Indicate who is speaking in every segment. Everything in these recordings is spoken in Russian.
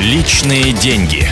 Speaker 1: Личные деньги.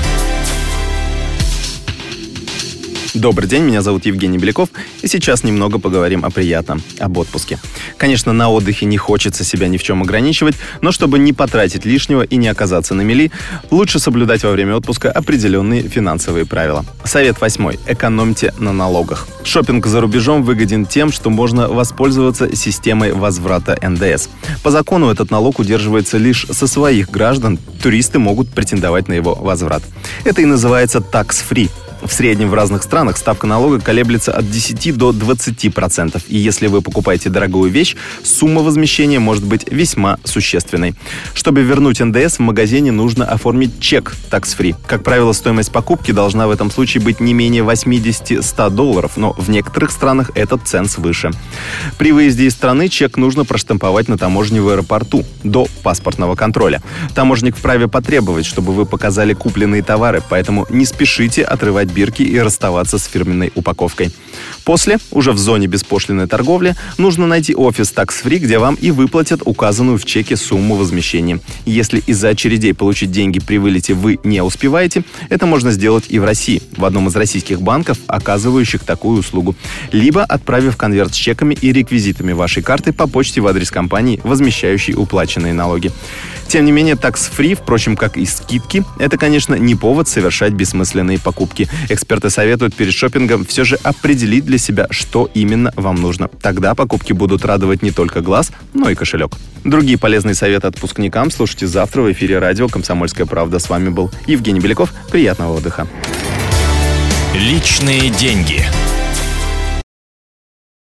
Speaker 2: Добрый день, меня зовут Евгений Беляков, и сейчас немного поговорим о приятном, об отпуске. Конечно, на отдыхе не хочется себя ни в чем ограничивать, но чтобы не потратить лишнего и не оказаться на мели, лучше соблюдать во время отпуска определенные финансовые правила. Совет восьмой. Экономьте на налогах. Шопинг за рубежом выгоден тем, что можно воспользоваться системой возврата НДС. По закону этот налог удерживается лишь со своих граждан, туристы могут претендовать на его возврат. Это и называется tax-free в среднем в разных странах ставка налога колеблется от 10 до 20 процентов. И если вы покупаете дорогую вещь, сумма возмещения может быть весьма существенной. Чтобы вернуть НДС, в магазине нужно оформить чек tax-free. Как правило, стоимость покупки должна в этом случае быть не менее 80-100 долларов, но в некоторых странах этот ценз выше. При выезде из страны чек нужно проштамповать на таможне в аэропорту до паспортного контроля. Таможник вправе потребовать, чтобы вы показали купленные товары, поэтому не спешите отрывать бирки и расставаться с фирменной упаковкой. После, уже в зоне беспошлиной торговли, нужно найти офис Tax Free, где вам и выплатят указанную в чеке сумму возмещения. Если из-за очередей получить деньги при вылете вы не успеваете, это можно сделать и в России, в одном из российских банков, оказывающих такую услугу, либо отправив конверт с чеками и реквизитами вашей карты по почте в адрес компании, возмещающей уплаченные налоги. Тем не менее, Tax Free, впрочем, как и скидки, это, конечно, не повод совершать бессмысленные покупки. Эксперты советуют перед шопингом все же определить для себя, что именно вам нужно. Тогда покупки будут радовать не только глаз, но и кошелек. Другие полезные советы отпускникам слушайте завтра в эфире радио «Комсомольская правда». С вами был Евгений Беляков. Приятного отдыха.
Speaker 1: Личные деньги.